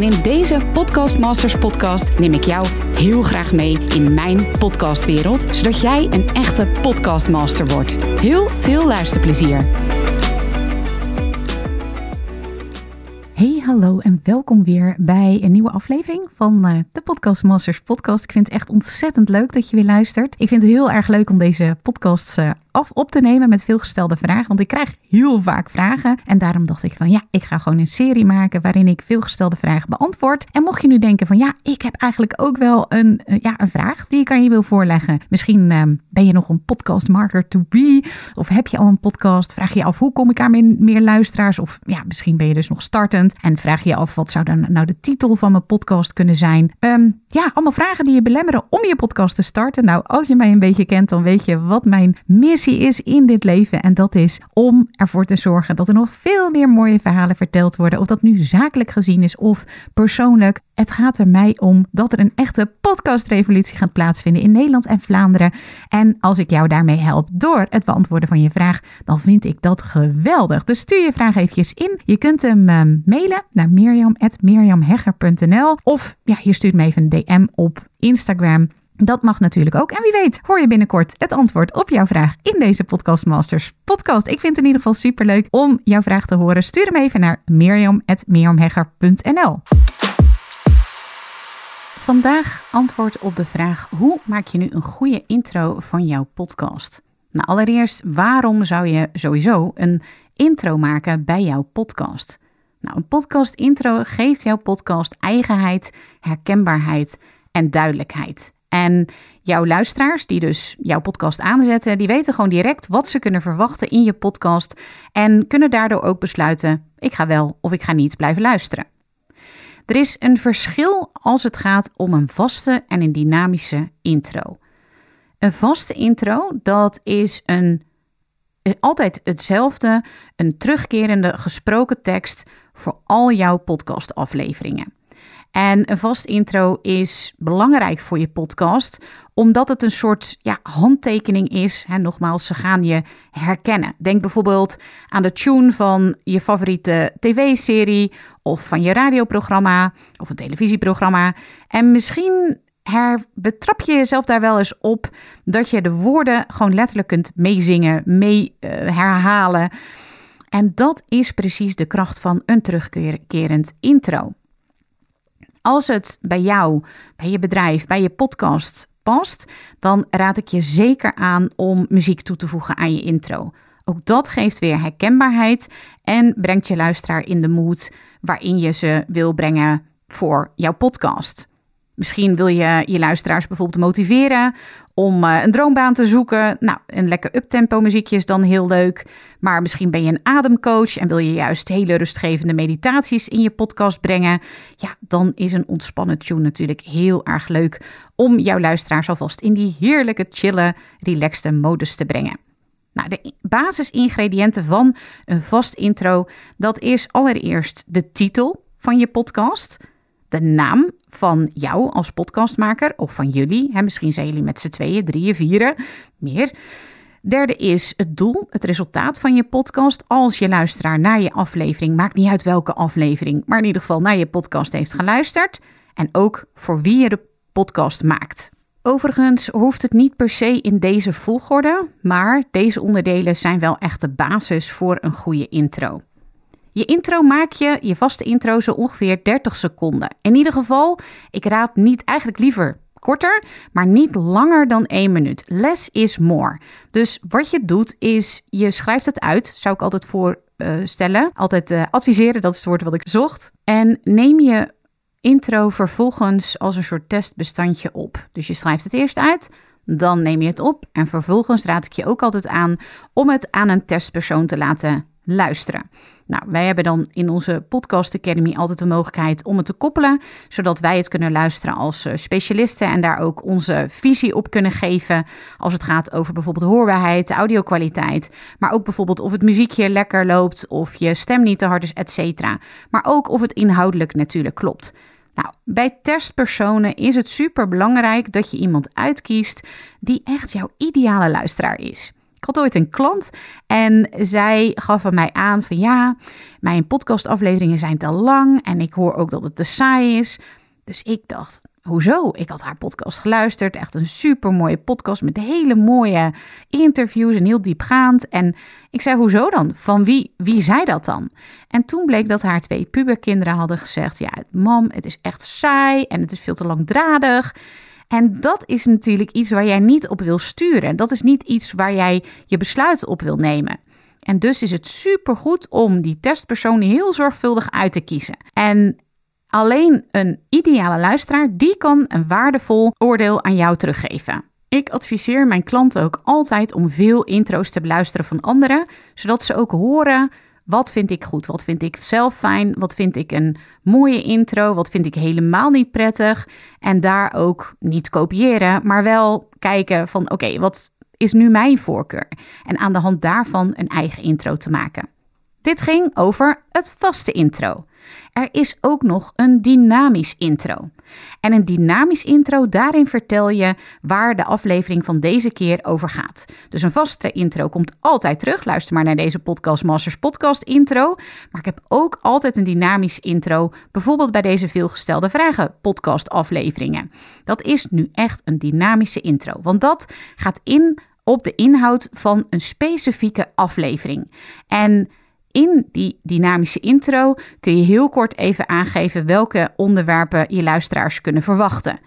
En in deze Podcast Masters podcast neem ik jou heel graag mee in mijn podcastwereld, zodat jij een echte podcastmaster wordt. Heel veel luisterplezier. Hey, hallo en welkom weer bij een nieuwe aflevering van uh, de Podcast Masters podcast. Ik vind het echt ontzettend leuk dat je weer luistert. Ik vind het heel erg leuk om deze podcasts uh, af op te nemen met veelgestelde vragen. Want ik krijg heel vaak vragen. En daarom dacht ik van ja, ik ga gewoon een serie maken waarin ik veelgestelde vragen beantwoord. En mocht je nu denken van ja, ik heb eigenlijk ook wel een, uh, ja, een vraag die ik aan je wil voorleggen. Misschien uh, ben je nog een podcastmarker to be. Of heb je al een podcast? Vraag je af hoe kom ik aan meer, meer luisteraars? Of ja, misschien ben je dus nog startend. En vraag je af wat zou dan nou de titel van mijn podcast kunnen zijn? Um, ja, allemaal vragen die je belemmeren om je podcast te starten. Nou, als je mij een beetje kent, dan weet je wat mijn is in dit leven. En dat is om ervoor te zorgen dat er nog veel meer mooie verhalen verteld worden. Of dat nu zakelijk gezien is of persoonlijk. Het gaat er mij om dat er een echte podcastrevolutie gaat plaatsvinden in Nederland en Vlaanderen. En als ik jou daarmee help door het beantwoorden van je vraag, dan vind ik dat geweldig. Dus stuur je vraag eventjes in. Je kunt hem uh, mailen naar mirjam.mirjamhegger.nl of ja, je stuurt me even een DM op Instagram. Dat mag natuurlijk ook. En wie weet, hoor je binnenkort het antwoord op jouw vraag in deze Podcast Masters podcast. Ik vind het in ieder geval superleuk om jouw vraag te horen. Stuur hem even naar mirjam.mirjamhegger.nl. Vandaag antwoord op de vraag: hoe maak je nu een goede intro van jouw podcast? Nou, allereerst, waarom zou je sowieso een intro maken bij jouw podcast? Nou, een podcast intro geeft jouw podcast eigenheid, herkenbaarheid en duidelijkheid. En jouw luisteraars, die dus jouw podcast aanzetten, die weten gewoon direct wat ze kunnen verwachten in je podcast en kunnen daardoor ook besluiten: ik ga wel of ik ga niet blijven luisteren. Er is een verschil als het gaat om een vaste en een dynamische intro. Een vaste intro, dat is een altijd hetzelfde, een terugkerende gesproken tekst voor al jouw podcastafleveringen. En een vast intro is belangrijk voor je podcast, omdat het een soort ja, handtekening is. En nogmaals, ze gaan je herkennen. Denk bijvoorbeeld aan de tune van je favoriete tv-serie of van je radioprogramma of een televisieprogramma. En misschien her, betrap je jezelf daar wel eens op dat je de woorden gewoon letterlijk kunt meezingen, mee uh, herhalen. En dat is precies de kracht van een terugkerend intro. Als het bij jou, bij je bedrijf, bij je podcast past, dan raad ik je zeker aan om muziek toe te voegen aan je intro. Ook dat geeft weer herkenbaarheid en brengt je luisteraar in de mood waarin je ze wil brengen voor jouw podcast. Misschien wil je je luisteraars bijvoorbeeld motiveren om uh, een droombaan te zoeken. Nou, een lekker uptempo muziekje is dan heel leuk. Maar misschien ben je een ademcoach en wil je juist hele rustgevende meditaties in je podcast brengen. Ja, dan is een ontspannen tune natuurlijk heel erg leuk om jouw luisteraars alvast in die heerlijke, chille, relaxte modus te brengen. Nou, de basisingrediënten van een vast intro, dat is allereerst de titel van je podcast de naam van jou als podcastmaker of van jullie. Hè, misschien zijn jullie met z'n tweeën, drieën, vieren, meer. Derde is het doel, het resultaat van je podcast. Als je luisteraar naar je aflevering, maakt niet uit welke aflevering, maar in ieder geval naar je podcast heeft geluisterd. En ook voor wie je de podcast maakt. Overigens hoeft het niet per se in deze volgorde, maar deze onderdelen zijn wel echt de basis voor een goede intro. Je intro maak je, je vaste intro, zo ongeveer 30 seconden. In ieder geval, ik raad niet eigenlijk liever korter, maar niet langer dan 1 minuut. Less is more. Dus wat je doet is, je schrijft het uit, zou ik altijd voorstellen. Altijd uh, adviseren, dat is het woord wat ik zocht. En neem je intro vervolgens als een soort testbestandje op. Dus je schrijft het eerst uit, dan neem je het op en vervolgens raad ik je ook altijd aan om het aan een testpersoon te laten luisteren. Nou, wij hebben dan in onze Podcast Academy altijd de mogelijkheid om het te koppelen, zodat wij het kunnen luisteren als eh, specialisten en daar ook onze visie op kunnen geven als het gaat over bijvoorbeeld hoorbaarheid, audiokwaliteit, maar ook bijvoorbeeld of het muziekje lekker loopt, of je stem niet te hard is, etc. Maar ook of het inhoudelijk natuurlijk klopt. Nou, bij testpersonen is het super belangrijk dat je iemand uitkiest die echt jouw ideale luisteraar is. Ik had ooit een klant en zij gaf aan mij aan van ja, mijn podcastafleveringen zijn te lang en ik hoor ook dat het te saai is. Dus ik dacht, hoezo? Ik had haar podcast geluisterd, echt een super mooie podcast met hele mooie interviews en heel diepgaand. En ik zei, hoezo dan? Van wie, wie zei dat dan? En toen bleek dat haar twee puberkinderen hadden gezegd, ja, mam, het is echt saai en het is veel te langdradig. En dat is natuurlijk iets waar jij niet op wil sturen. Dat is niet iets waar jij je besluiten op wil nemen. En dus is het supergoed om die testpersoon heel zorgvuldig uit te kiezen. En alleen een ideale luisteraar, die kan een waardevol oordeel aan jou teruggeven. Ik adviseer mijn klanten ook altijd om veel intro's te beluisteren van anderen, zodat ze ook horen wat vind ik goed? Wat vind ik zelf fijn? Wat vind ik een mooie intro? Wat vind ik helemaal niet prettig? En daar ook niet kopiëren, maar wel kijken van oké, wat is nu mijn voorkeur? En aan de hand daarvan een eigen intro te maken. Dit ging over het vaste intro. Er is ook nog een dynamisch intro. En een dynamisch intro, daarin vertel je waar de aflevering van deze keer over gaat. Dus een vaste intro komt altijd terug. Luister maar naar deze Podcast Masters podcast intro. Maar ik heb ook altijd een dynamisch intro, bijvoorbeeld bij deze veelgestelde vragen podcast afleveringen. Dat is nu echt een dynamische intro, want dat gaat in op de inhoud van een specifieke aflevering. En in die dynamische intro kun je heel kort even aangeven welke onderwerpen je luisteraars kunnen verwachten.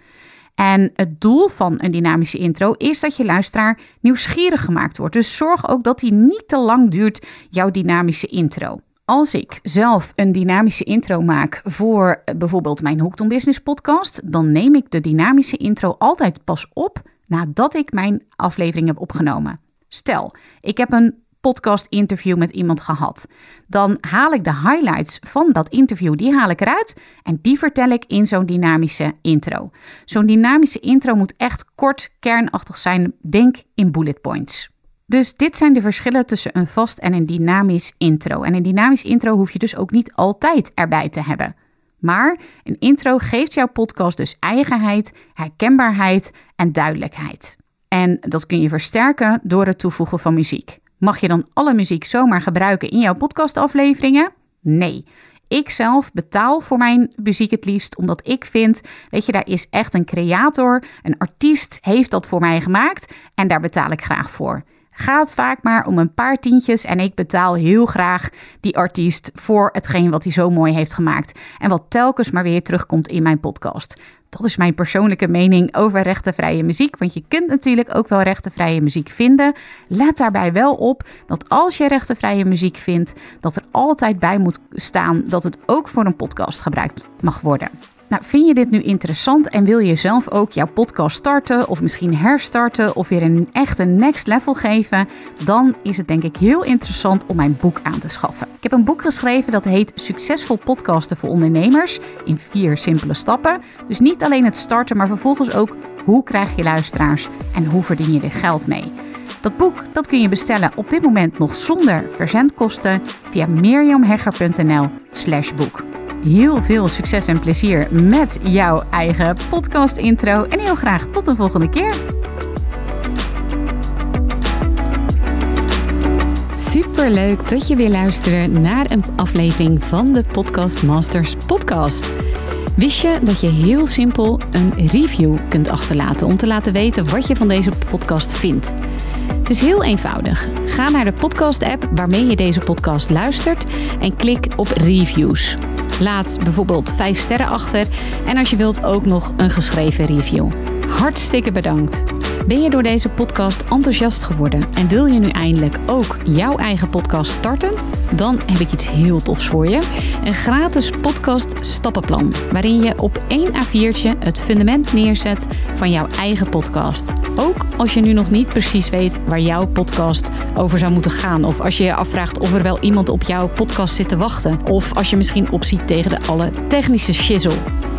En het doel van een dynamische intro is dat je luisteraar nieuwsgierig gemaakt wordt. Dus zorg ook dat die niet te lang duurt, jouw dynamische intro. Als ik zelf een dynamische intro maak voor bijvoorbeeld mijn Hooked Business podcast, dan neem ik de dynamische intro altijd pas op nadat ik mijn aflevering heb opgenomen. Stel, ik heb een podcast interview met iemand gehad. Dan haal ik de highlights van dat interview, die haal ik eruit en die vertel ik in zo'n dynamische intro. Zo'n dynamische intro moet echt kort, kernachtig zijn, denk in bullet points. Dus dit zijn de verschillen tussen een vast en een dynamisch intro. En een dynamisch intro hoef je dus ook niet altijd erbij te hebben. Maar een intro geeft jouw podcast dus eigenheid, herkenbaarheid en duidelijkheid. En dat kun je versterken door het toevoegen van muziek. Mag je dan alle muziek zomaar gebruiken in jouw podcastafleveringen? Nee. Ik zelf betaal voor mijn muziek het liefst, omdat ik vind, weet je, daar is echt een creator, een artiest heeft dat voor mij gemaakt en daar betaal ik graag voor. Gaat vaak maar om een paar tientjes en ik betaal heel graag die artiest voor hetgeen wat hij zo mooi heeft gemaakt en wat telkens maar weer terugkomt in mijn podcast. Dat is mijn persoonlijke mening over rechtenvrije muziek. Want je kunt natuurlijk ook wel rechtenvrije muziek vinden. Let daarbij wel op dat als je rechtenvrije muziek vindt, dat er altijd bij moet staan dat het ook voor een podcast gebruikt mag worden. Nou, vind je dit nu interessant en wil je zelf ook jouw podcast starten of misschien herstarten of weer een echte next level geven, dan is het denk ik heel interessant om mijn boek aan te schaffen. Ik heb een boek geschreven dat heet Succesvol podcasten voor ondernemers in vier simpele stappen. Dus niet alleen het starten, maar vervolgens ook hoe krijg je luisteraars en hoe verdien je er geld mee. Dat boek dat kun je bestellen op dit moment nog zonder verzendkosten via mirjamhegger.nl/boek heel veel succes en plezier met jouw eigen podcast intro. En heel graag tot de volgende keer. Super leuk dat je weer luistert naar een aflevering van de Podcast Masters podcast. Wist je dat je heel simpel een review kunt achterlaten om te laten weten wat je van deze podcast vindt? Het is heel eenvoudig. Ga naar de podcast-app waarmee je deze podcast luistert en klik op reviews. Laat bijvoorbeeld 5 sterren achter en als je wilt ook nog een geschreven review. hartstikke bedankt. Ben je door deze podcast enthousiast geworden en wil je nu eindelijk ook jouw eigen podcast starten? Dan heb ik iets heel tofs voor je. Een gratis podcast stappenplan waarin je op één A4'tje het fundament neerzet van jouw eigen podcast. Ook als je nu nog niet precies weet waar jouw podcast over zou moeten gaan of als je je afvraagt of er wel iemand op jouw podcast zit te wachten of als je misschien opziet tegen de alle technische shizzle.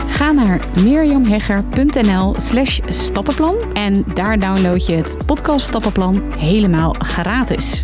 Ga naar mirjamhegger.nl slash stappenplan en daar download je het podcast stappenplan helemaal gratis.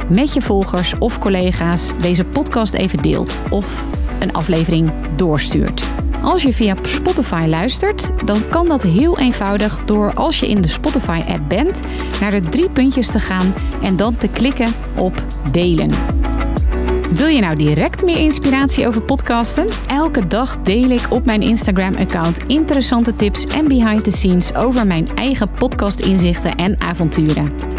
met je volgers of collega's deze podcast even deelt of een aflevering doorstuurt. Als je via Spotify luistert, dan kan dat heel eenvoudig door als je in de Spotify-app bent, naar de drie puntjes te gaan en dan te klikken op delen. Wil je nou direct meer inspiratie over podcasten? Elke dag deel ik op mijn Instagram-account interessante tips en behind the scenes over mijn eigen podcast-inzichten en avonturen.